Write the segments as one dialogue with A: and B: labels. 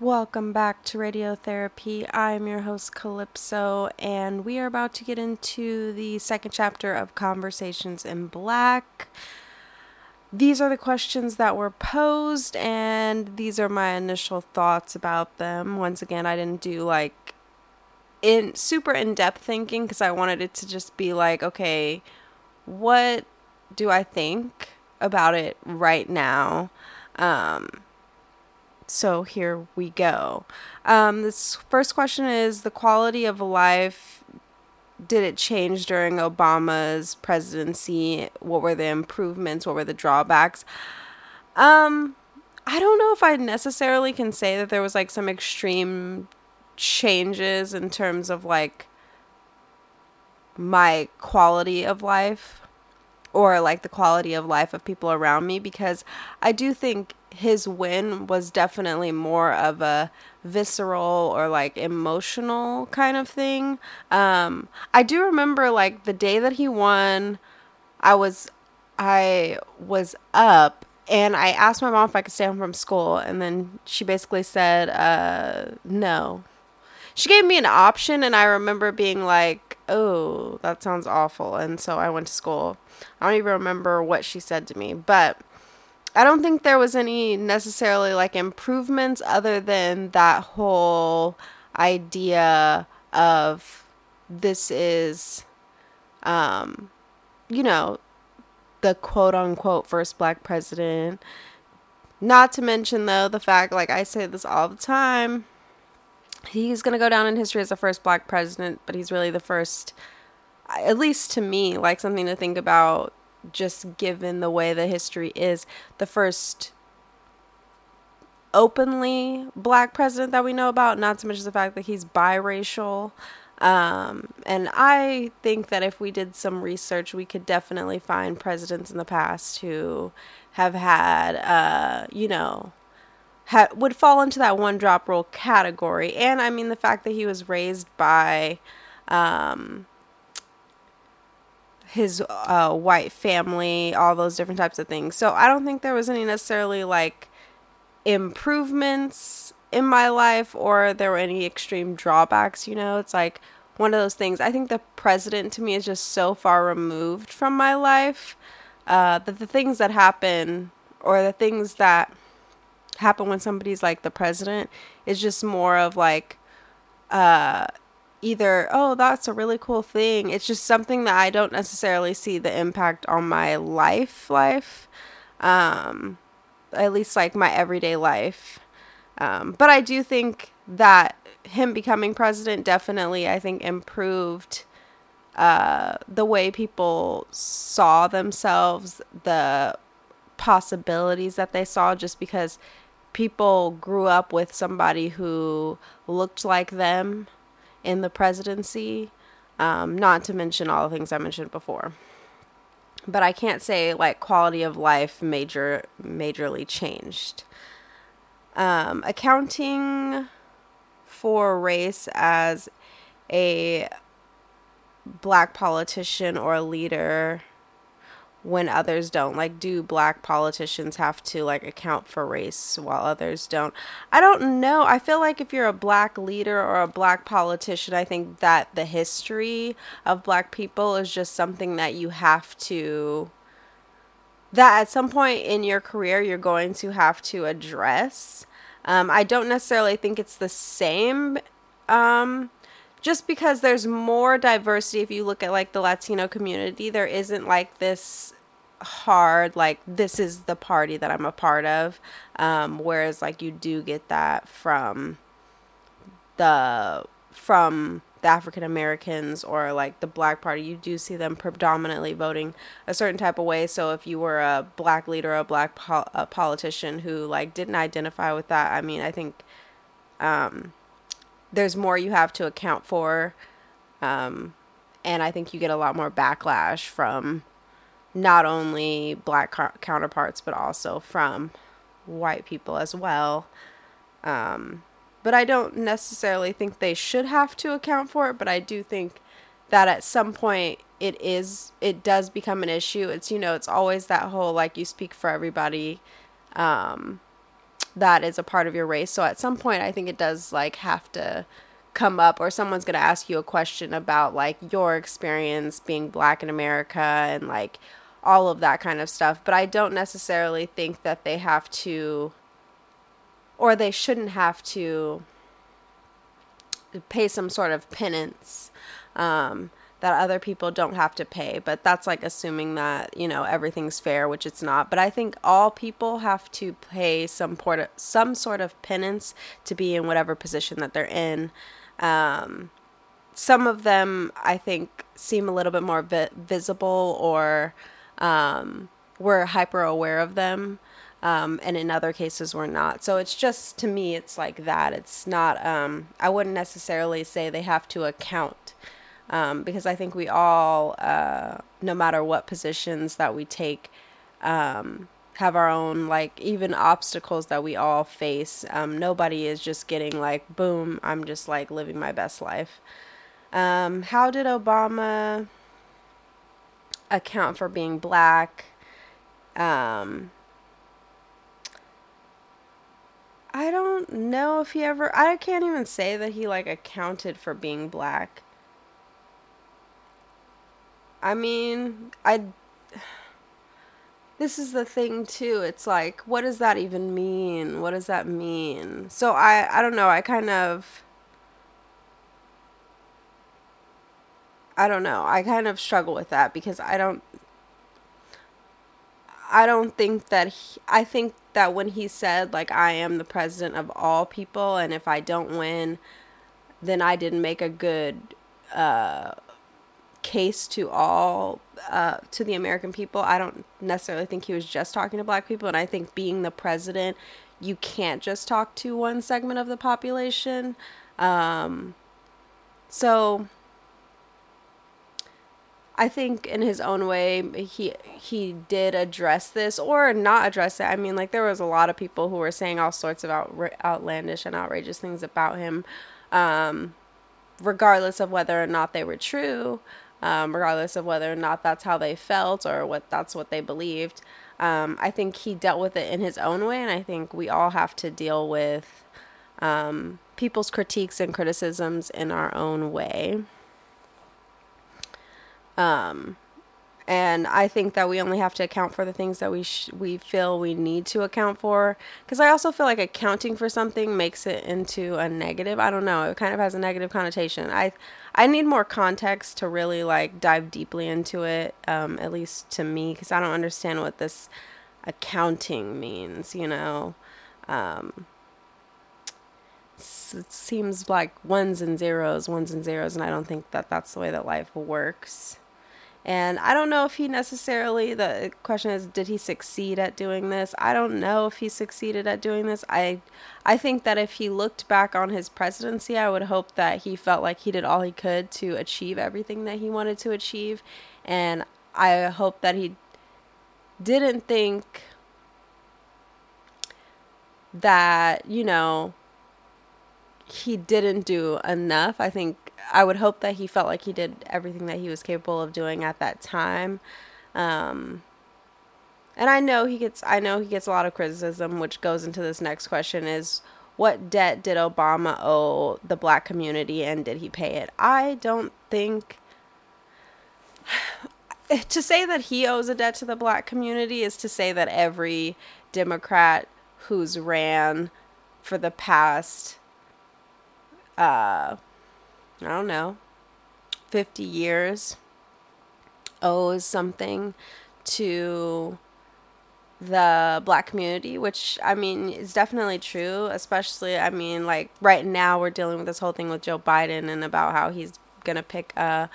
A: Welcome back to Radiotherapy. I'm your host, Calypso, and we are about to get into the second chapter of Conversations in Black. These are the questions that were posed, and these are my initial thoughts about them. Once again, I didn't do like in super in depth thinking because I wanted it to just be like, okay, what do I think about it right now? Um, so here we go. Um, this first question is the quality of life. Did it change during Obama's presidency? What were the improvements? What were the drawbacks? Um, I don't know if I necessarily can say that there was like some extreme changes in terms of like my quality of life or like the quality of life of people around me because I do think his win was definitely more of a visceral or like emotional kind of thing. Um, I do remember like the day that he won, I was I was up and I asked my mom if I could stay home from school and then she basically said uh, no. She gave me an option and I remember being like, "Oh, that sounds awful." And so I went to school. I don't even remember what she said to me, but I don't think there was any necessarily like improvements other than that whole idea of this is um you know the quote unquote first black president not to mention though the fact like I say this all the time he's going to go down in history as the first black president but he's really the first at least to me like something to think about just given the way the history is, the first openly black president that we know about, not so much as the fact that he's biracial. Um, and I think that if we did some research, we could definitely find presidents in the past who have had, uh, you know, ha- would fall into that one drop rule category. And I mean, the fact that he was raised by, um, his uh, white family, all those different types of things. So I don't think there was any necessarily like improvements in my life or there were any extreme drawbacks, you know? It's like one of those things. I think the president to me is just so far removed from my life uh, that the things that happen or the things that happen when somebody's like the president is just more of like uh either oh that's a really cool thing. It's just something that i don't necessarily see the impact on my life life um at least like my everyday life. Um but i do think that him becoming president definitely i think improved uh the way people saw themselves the possibilities that they saw just because people grew up with somebody who looked like them in the presidency, um, not to mention all the things I mentioned before. But I can't say like quality of life major majorly changed. Um, accounting for race as a black politician or a leader when others don't. Like do black politicians have to like account for race while others don't? I don't know. I feel like if you're a black leader or a black politician i think that the history of black people is just something that you have to that at some point in your career you're going to have to address. Um, i don't necessarily think it's the same um, just because there's more diversity if you look at like the latino community there isn't like this hard like this is the party that i'm a part of um, whereas like you do get that from the from the african americans or like the black party. You do see them predominantly voting a certain type of way. So if you were a black leader a black a politician who like didn't identify with that i mean i think um there's more you have to account for. Um, and I think you get a lot more backlash from not only black car- counterparts, but also from white people as well. Um, but I don't necessarily think they should have to account for it, but I do think that at some point it is it does become an issue it's you know it's always that whole like you speak for everybody um that is a part of your race. So at some point, I think it does like have to come up, or someone's gonna ask you a question about like your experience being black in America and like all of that kind of stuff. But I don't necessarily think that they have to, or they shouldn't have to pay some sort of penance um, that other people don't have to pay. But that's like assuming that you know everything's fair, which it's not. But I think all people have to pay some port- some sort of penance to be in whatever position that they're in. Um, some of them, I think, seem a little bit more vi- visible or um, we're hyper aware of them. Um, and in other cases we're not. So it's just to me, it's like that. It's not. Um, I wouldn't necessarily say they have to account um, because I think we all, uh, no matter what positions that we take, um, have our own like even obstacles that we all face. Um, nobody is just getting like boom. I'm just like living my best life. Um, how did Obama account for being black? Um, I don't know if he ever I can't even say that he like accounted for being black. I mean, I This is the thing too. It's like what does that even mean? What does that mean? So I I don't know. I kind of I don't know. I kind of struggle with that because I don't I don't think that he, I think that when he said like I am the president of all people and if I don't win then I didn't make a good uh, case to all uh, to the American people. I don't necessarily think he was just talking to black people and I think being the president you can't just talk to one segment of the population. Um, so I think in his own way he he did address this or not address it. I mean, like there was a lot of people who were saying all sorts of out, outlandish and outrageous things about him, um, regardless of whether or not they were true, um, regardless of whether or not that's how they felt or what that's what they believed. Um, I think he dealt with it in his own way, and I think we all have to deal with um, people's critiques and criticisms in our own way. Um, and I think that we only have to account for the things that we sh- we feel we need to account for. Because I also feel like accounting for something makes it into a negative. I don't know. It kind of has a negative connotation. I I need more context to really like dive deeply into it. Um, at least to me, because I don't understand what this accounting means. You know. Um, it seems like ones and zeros, ones and zeros, and I don't think that that's the way that life works. And I don't know if he necessarily, the question is, did he succeed at doing this? I don't know if he succeeded at doing this. I, I think that if he looked back on his presidency, I would hope that he felt like he did all he could to achieve everything that he wanted to achieve. And I hope that he didn't think that, you know, he didn't do enough. I think I would hope that he felt like he did everything that he was capable of doing at that time. Um, and I know he gets I know he gets a lot of criticism which goes into this next question is what debt did Obama owe the black community and did he pay it? I don't think to say that he owes a debt to the black community is to say that every Democrat who's ran for the past uh I don't know, 50 years owes something to the black community, which I mean is definitely true, especially I mean like right now we're dealing with this whole thing with Joe Biden and about how he's going to pick a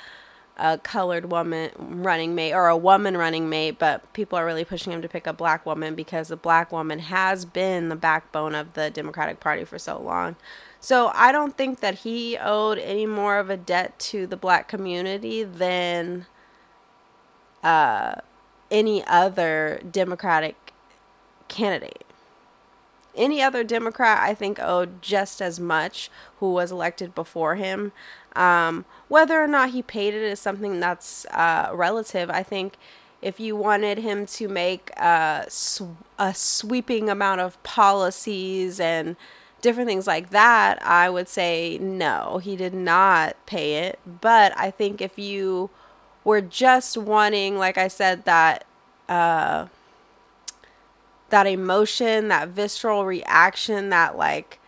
A: a colored woman running mate or a woman running mate, but people are really pushing him to pick a black woman because the black woman has been the backbone of the Democratic Party for so long. So I don't think that he owed any more of a debt to the black community than uh, any other Democratic candidate. Any other Democrat, I think, owed just as much who was elected before him. Um, whether or not he paid it is something that's uh, relative. I think if you wanted him to make a, a sweeping amount of policies and different things like that, I would say no, he did not pay it. But I think if you were just wanting, like I said, that uh, that emotion, that visceral reaction, that like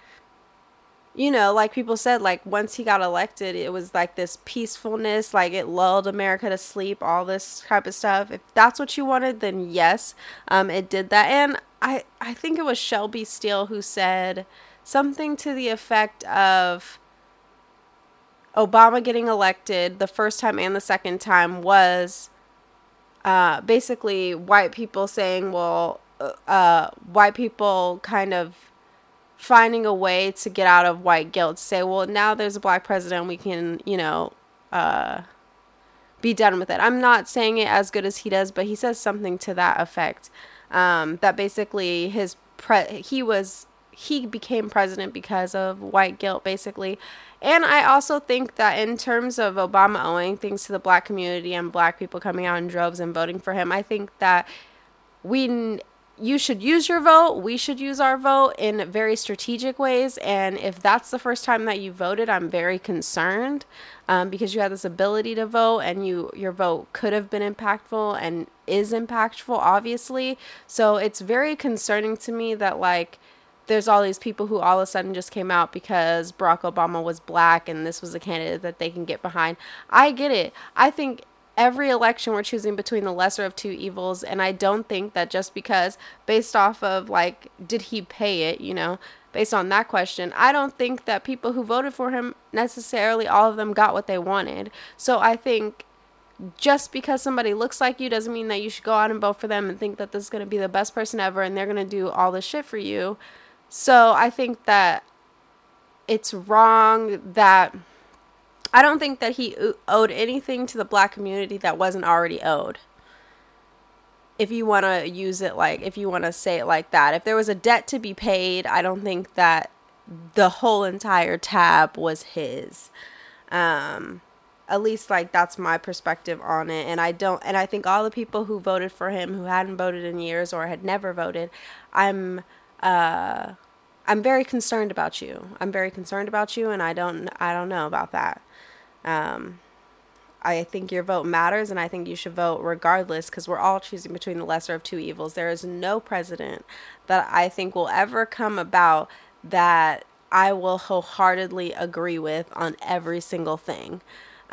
A: you know, like people said, like once he got elected, it was like this peacefulness, like it lulled America to sleep, all this type of stuff. If that's what you wanted, then yes, um, it did that. And I, I think it was Shelby Steele who said something to the effect of Obama getting elected the first time and the second time was uh, basically white people saying, well, uh, uh white people kind of finding a way to get out of white guilt. Say, well, now there's a black president, we can, you know, uh, be done with it. I'm not saying it as good as he does, but he says something to that effect. Um, that basically his pre he was he became president because of white guilt, basically. And I also think that in terms of Obama owing things to the black community and black people coming out in droves and voting for him, I think that we you should use your vote. We should use our vote in very strategic ways. And if that's the first time that you voted, I'm very concerned um, because you had this ability to vote and you your vote could have been impactful and is impactful, obviously. So it's very concerning to me that like there's all these people who all of a sudden just came out because Barack Obama was black and this was a candidate that they can get behind. I get it. I think every election we're choosing between the lesser of two evils and i don't think that just because based off of like did he pay it you know based on that question i don't think that people who voted for him necessarily all of them got what they wanted so i think just because somebody looks like you doesn't mean that you should go out and vote for them and think that this is going to be the best person ever and they're going to do all this shit for you so i think that it's wrong that I don't think that he owed anything to the black community that wasn't already owed. If you want to use it like, if you want to say it like that, if there was a debt to be paid, I don't think that the whole entire tab was his. Um, at least like that's my perspective on it and i don't and i think all the people who voted for him who hadn't voted in years or had never voted i'm uh i'm very concerned about you i'm very concerned about you and i don't i don't know about that um, I think your vote matters, and I think you should vote regardless because we're all choosing between the lesser of two evils. There is no president that I think will ever come about that I will wholeheartedly agree with on every single thing.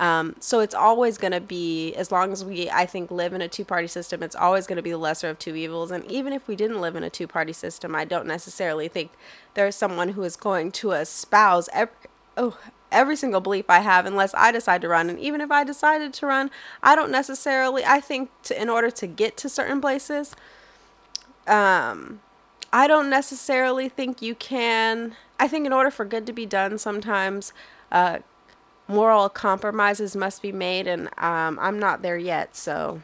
A: Um, so it's always going to be, as long as we, I think, live in a two party system, it's always going to be the lesser of two evils. And even if we didn't live in a two party system, I don't necessarily think there's someone who is going to espouse every, oh, every single belief I have unless I decide to run. And even if I decided to run, I don't necessarily, I think to, in order to get to certain places, um, I don't necessarily think you can. I think in order for good to be done, sometimes uh, moral compromises must be made, and um, I'm not there yet, so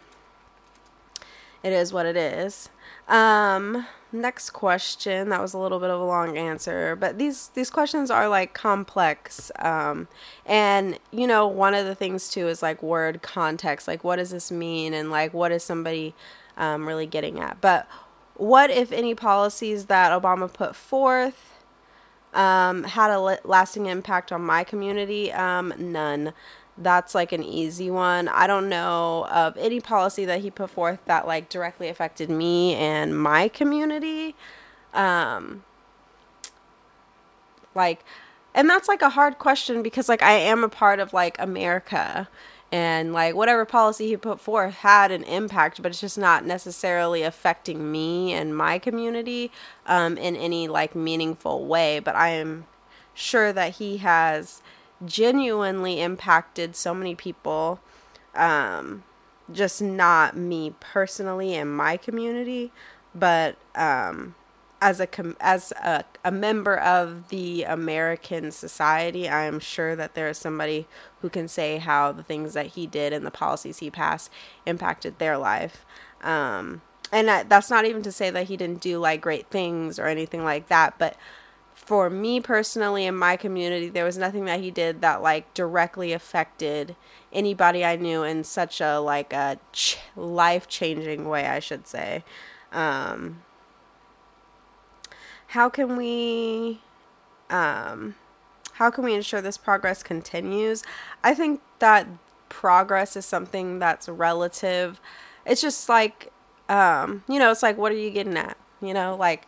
A: it is what it is. Um, next question. That was a little bit of a long answer, but these these questions are like complex. Um, and you know, one of the things too is like word context. Like, what does this mean? And like, what is somebody um, really getting at? But what, if any, policies that Obama put forth um, had a lasting impact on my community? Um, none that's like an easy one. I don't know of any policy that he put forth that like directly affected me and my community. Um like and that's like a hard question because like I am a part of like America and like whatever policy he put forth had an impact but it's just not necessarily affecting me and my community um in any like meaningful way but I am sure that he has genuinely impacted so many people. Um, just not me personally and my community, but um, as a as a, a member of the American society, I am sure that there is somebody who can say how the things that he did and the policies he passed impacted their life. Um, and I, that's not even to say that he didn't do like great things or anything like that, but for me personally in my community, there was nothing that he did that like directly affected anybody I knew in such a like a ch- life changing way, I should say. Um, how can we um, how can we ensure this progress continues? I think that progress is something that's relative. It's just like um, you know, it's like what are you getting at? You know, like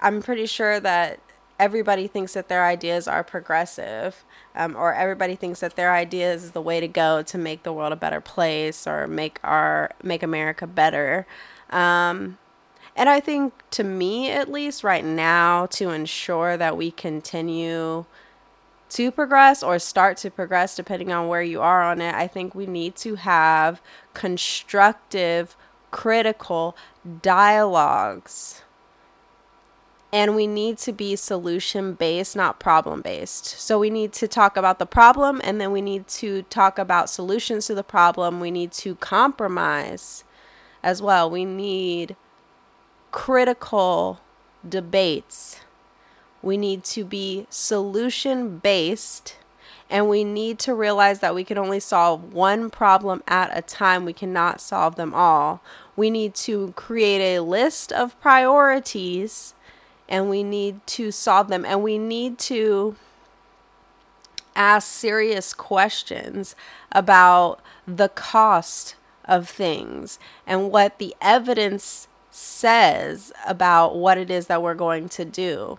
A: I'm pretty sure that everybody thinks that their ideas are progressive um, or everybody thinks that their ideas is the way to go to make the world a better place or make our make america better um, and i think to me at least right now to ensure that we continue to progress or start to progress depending on where you are on it i think we need to have constructive critical dialogues and we need to be solution based, not problem based. So we need to talk about the problem and then we need to talk about solutions to the problem. We need to compromise as well. We need critical debates. We need to be solution based and we need to realize that we can only solve one problem at a time. We cannot solve them all. We need to create a list of priorities and we need to solve them and we need to ask serious questions about the cost of things and what the evidence says about what it is that we're going to do.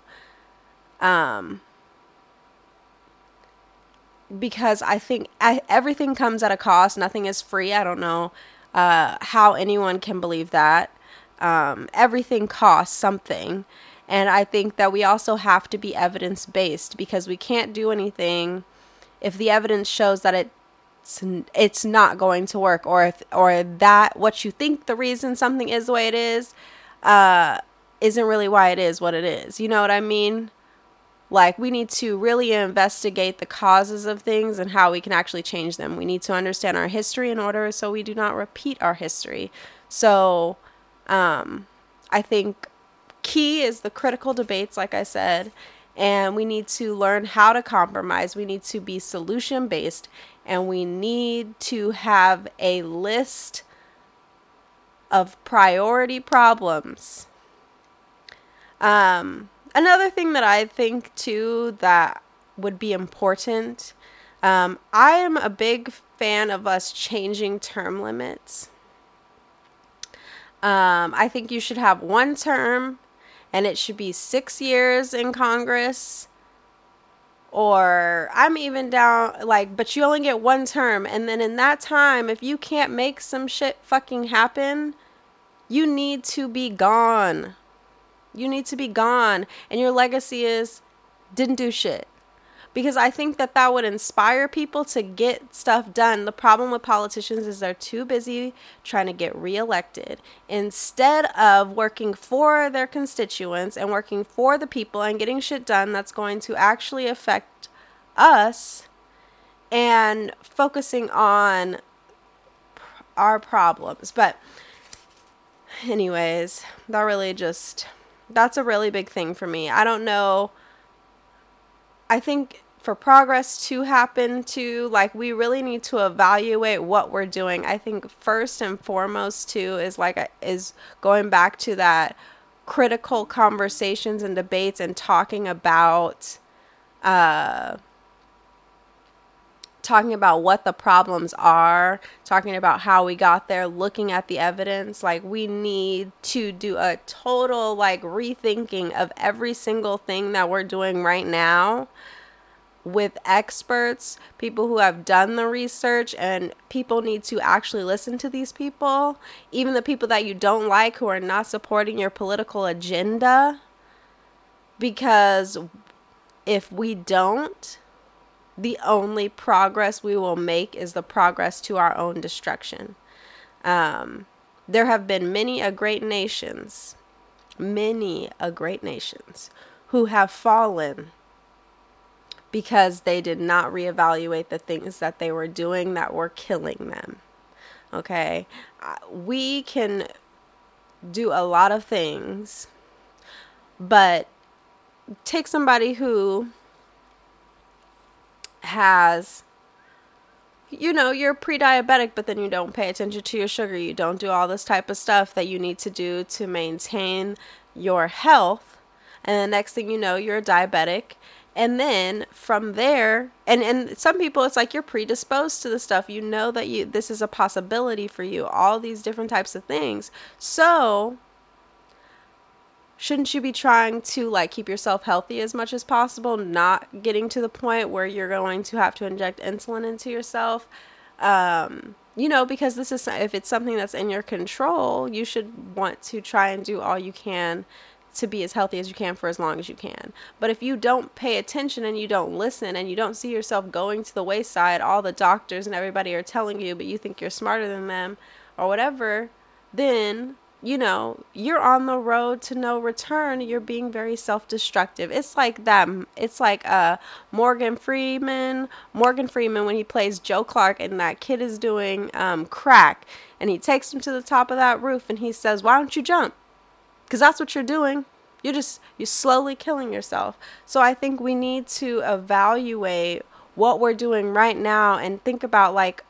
A: Um, because I think I, everything comes at a cost, nothing is free. I don't know uh, how anyone can believe that. Um, everything costs something. And I think that we also have to be evidence based because we can't do anything if the evidence shows that it's it's not going to work or if or that what you think the reason something is the way it is uh isn't really why it is what it is. You know what I mean? Like, we need to really investigate the causes of things and how we can actually change them. We need to understand our history in order so we do not repeat our history. So, um, I think key is the critical debates, like I said, and we need to learn how to compromise. We need to be solution based, and we need to have a list of priority problems. Um, another thing that I think too that would be important. Um, I am a big fan of us changing term limits. Um, I think you should have one term and it should be six years in Congress. Or I'm even down, like, but you only get one term. And then in that time, if you can't make some shit fucking happen, you need to be gone. You need to be gone. And your legacy is didn't do shit because I think that that would inspire people to get stuff done. The problem with politicians is they're too busy trying to get reelected instead of working for their constituents and working for the people and getting shit done that's going to actually affect us and focusing on our problems. But anyways, that really just that's a really big thing for me. I don't know I think for progress to happen to like we really need to evaluate what we're doing. I think first and foremost too is like is going back to that critical conversations and debates and talking about uh talking about what the problems are, talking about how we got there, looking at the evidence. Like, we need to do a total, like, rethinking of every single thing that we're doing right now with experts, people who have done the research, and people need to actually listen to these people, even the people that you don't like who are not supporting your political agenda. Because if we don't, the only progress we will make is the progress to our own destruction. Um, there have been many a great nations, many a great nations who have fallen because they did not reevaluate the things that they were doing that were killing them. Okay? Uh, we can do a lot of things, but take somebody who has you know, you're pre-diabetic, but then you don't pay attention to your sugar. You don't do all this type of stuff that you need to do to maintain your health. And the next thing you know, you're diabetic. And then from there, and and some people it's like you're predisposed to the stuff. You know that you this is a possibility for you. All these different types of things. So, shouldn't you be trying to like keep yourself healthy as much as possible not getting to the point where you're going to have to inject insulin into yourself? Um, you know because this is if it's something that's in your control you should want to try and do all you can to be as healthy as you can for as long as you can. But if you don't pay attention and you don't listen and you don't see yourself going to the wayside all the doctors and everybody are telling you but you think you're smarter than them or whatever then you know, you're on the road to no return. You're being very self-destructive. It's like that. It's like uh Morgan Freeman. Morgan Freeman when he plays Joe Clark and that kid is doing um, crack, and he takes him to the top of that roof and he says, "Why don't you jump?" Because that's what you're doing. You're just you're slowly killing yourself. So I think we need to evaluate what we're doing right now and think about like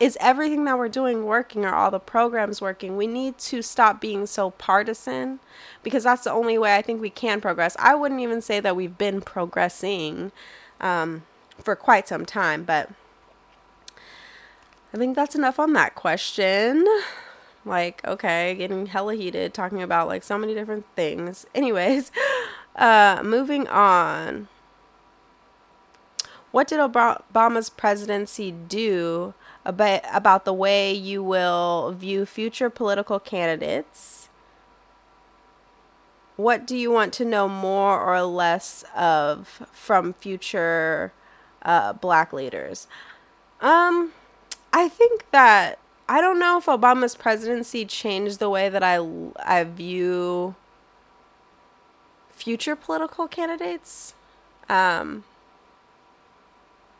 A: is everything that we're doing working? Are all the programs working? We need to stop being so partisan because that's the only way I think we can progress. I wouldn't even say that we've been progressing um, for quite some time, but I think that's enough on that question. Like, okay, getting hella heated, talking about like so many different things. Anyways, uh, moving on. What did Obama's presidency do about, about the way you will view future political candidates. What do you want to know more or less of from future uh, black leaders? Um, I think that I don't know if Obama's presidency changed the way that I I view future political candidates. Um,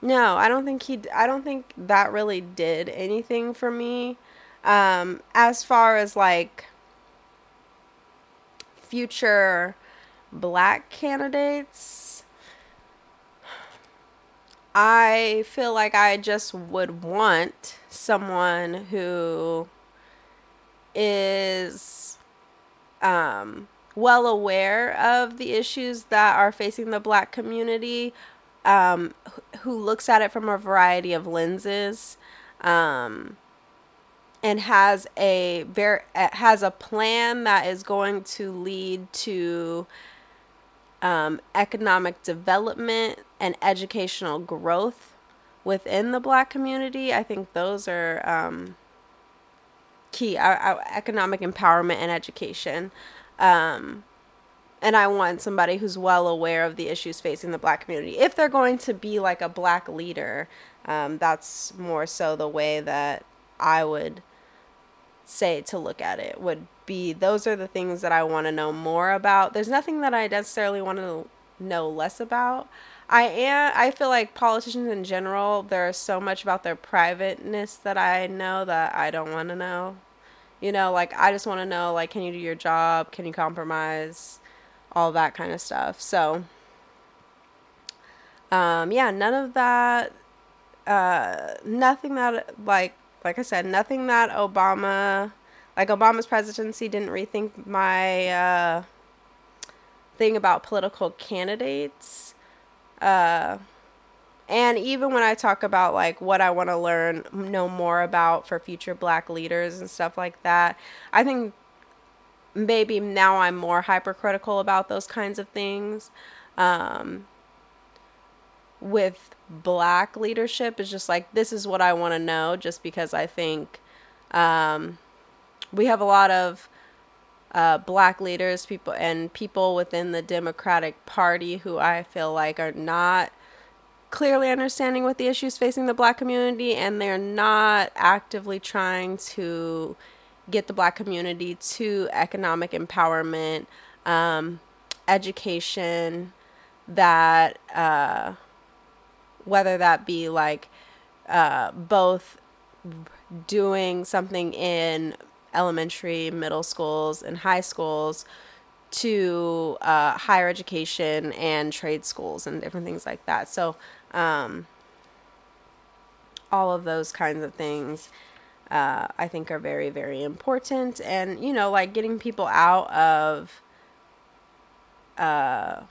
A: no, I don't think he. I don't think that really did anything for me. Um, as far as like future black candidates, I feel like I just would want someone who is um, well aware of the issues that are facing the black community, um, who looks at it from a variety of lenses um, and has a very has a plan that is going to lead to um, economic development and educational growth within the black community. I think those are um, key. Our, our, economic empowerment and education. Um, and I want somebody who's well aware of the issues facing the black community. If they're going to be like a black leader, um, that's more so the way that I would say to look at it would be those are the things that I want to know more about. There's nothing that I necessarily want to know less about. I am I feel like politicians in general there's so much about their privateness that I know that I don't want to know. You know, like I just want to know like can you do your job? Can you compromise? All that kind of stuff. So, um, yeah, none of that, uh, nothing that, like, like I said, nothing that Obama, like Obama's presidency didn't rethink my, uh, thing about political candidates. Uh, and even when I talk about like what I want to learn, know more about for future black leaders and stuff like that, I think maybe now I'm more hypercritical about those kinds of things. Um, with black leadership, is just like, this is what I want to know, just because I think um, we have a lot of uh, black leaders, people, and people within the Democratic Party who I feel like are not clearly understanding what the issues facing the black community, and they're not actively trying to get the black community to economic empowerment, um, education, that uh, whether that be like uh, both doing something in elementary, middle schools, and high schools to uh, higher education and trade schools and different things like that. So, um, all of those kinds of things uh, I think are very, very important. And, you know, like getting people out of uh,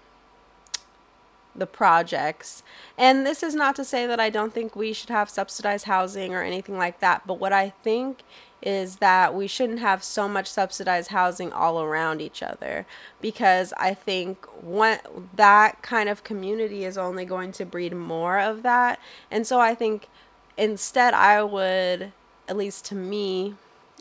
A: the projects. And this is not to say that I don't think we should have subsidized housing or anything like that, but what I think is that we shouldn't have so much subsidized housing all around each other because I think one that kind of community is only going to breed more of that. And so I think instead I would at least to me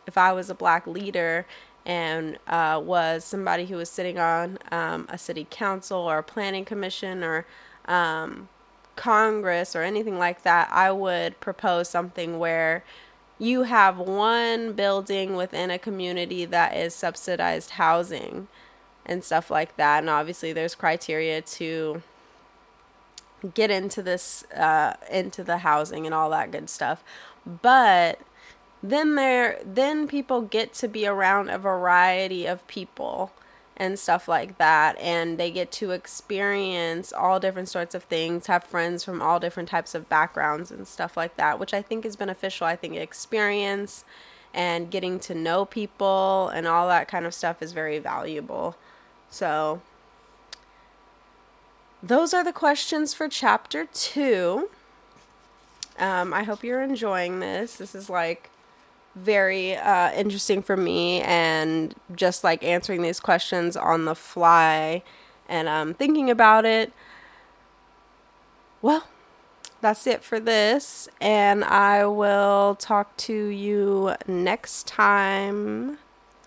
A: if I was a black leader and uh, was somebody who was sitting on um, a city council or a planning commission or um, Congress or anything like that, I would propose something where you have one building within a community that is subsidized housing and stuff like that. And obviously, there's criteria to get into this, uh, into the housing and all that good stuff. But then there then people get to be around a variety of people and stuff like that. And they get to experience all different sorts of things have friends from all different types of backgrounds and stuff like that which i think is beneficial. I think experience and getting to know people and all that kind of stuff is very valuable. So those are the questions for chapter two. Um, i hope you're enjoying this. This is like very uh, interesting for me and just like answering these questions on the fly and um, thinking about it. Well, that's it for this, and I will talk to you next time.